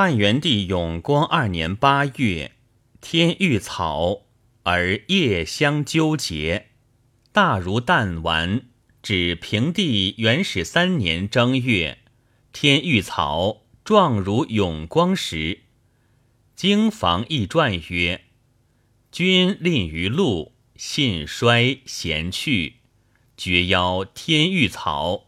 汉元帝永光二年八月，天欲草而叶相纠结，大如弹丸。指平帝元始三年正月，天欲草状如永光时，经房易传曰：“君吝于禄，信衰贤去，绝邀天欲草。”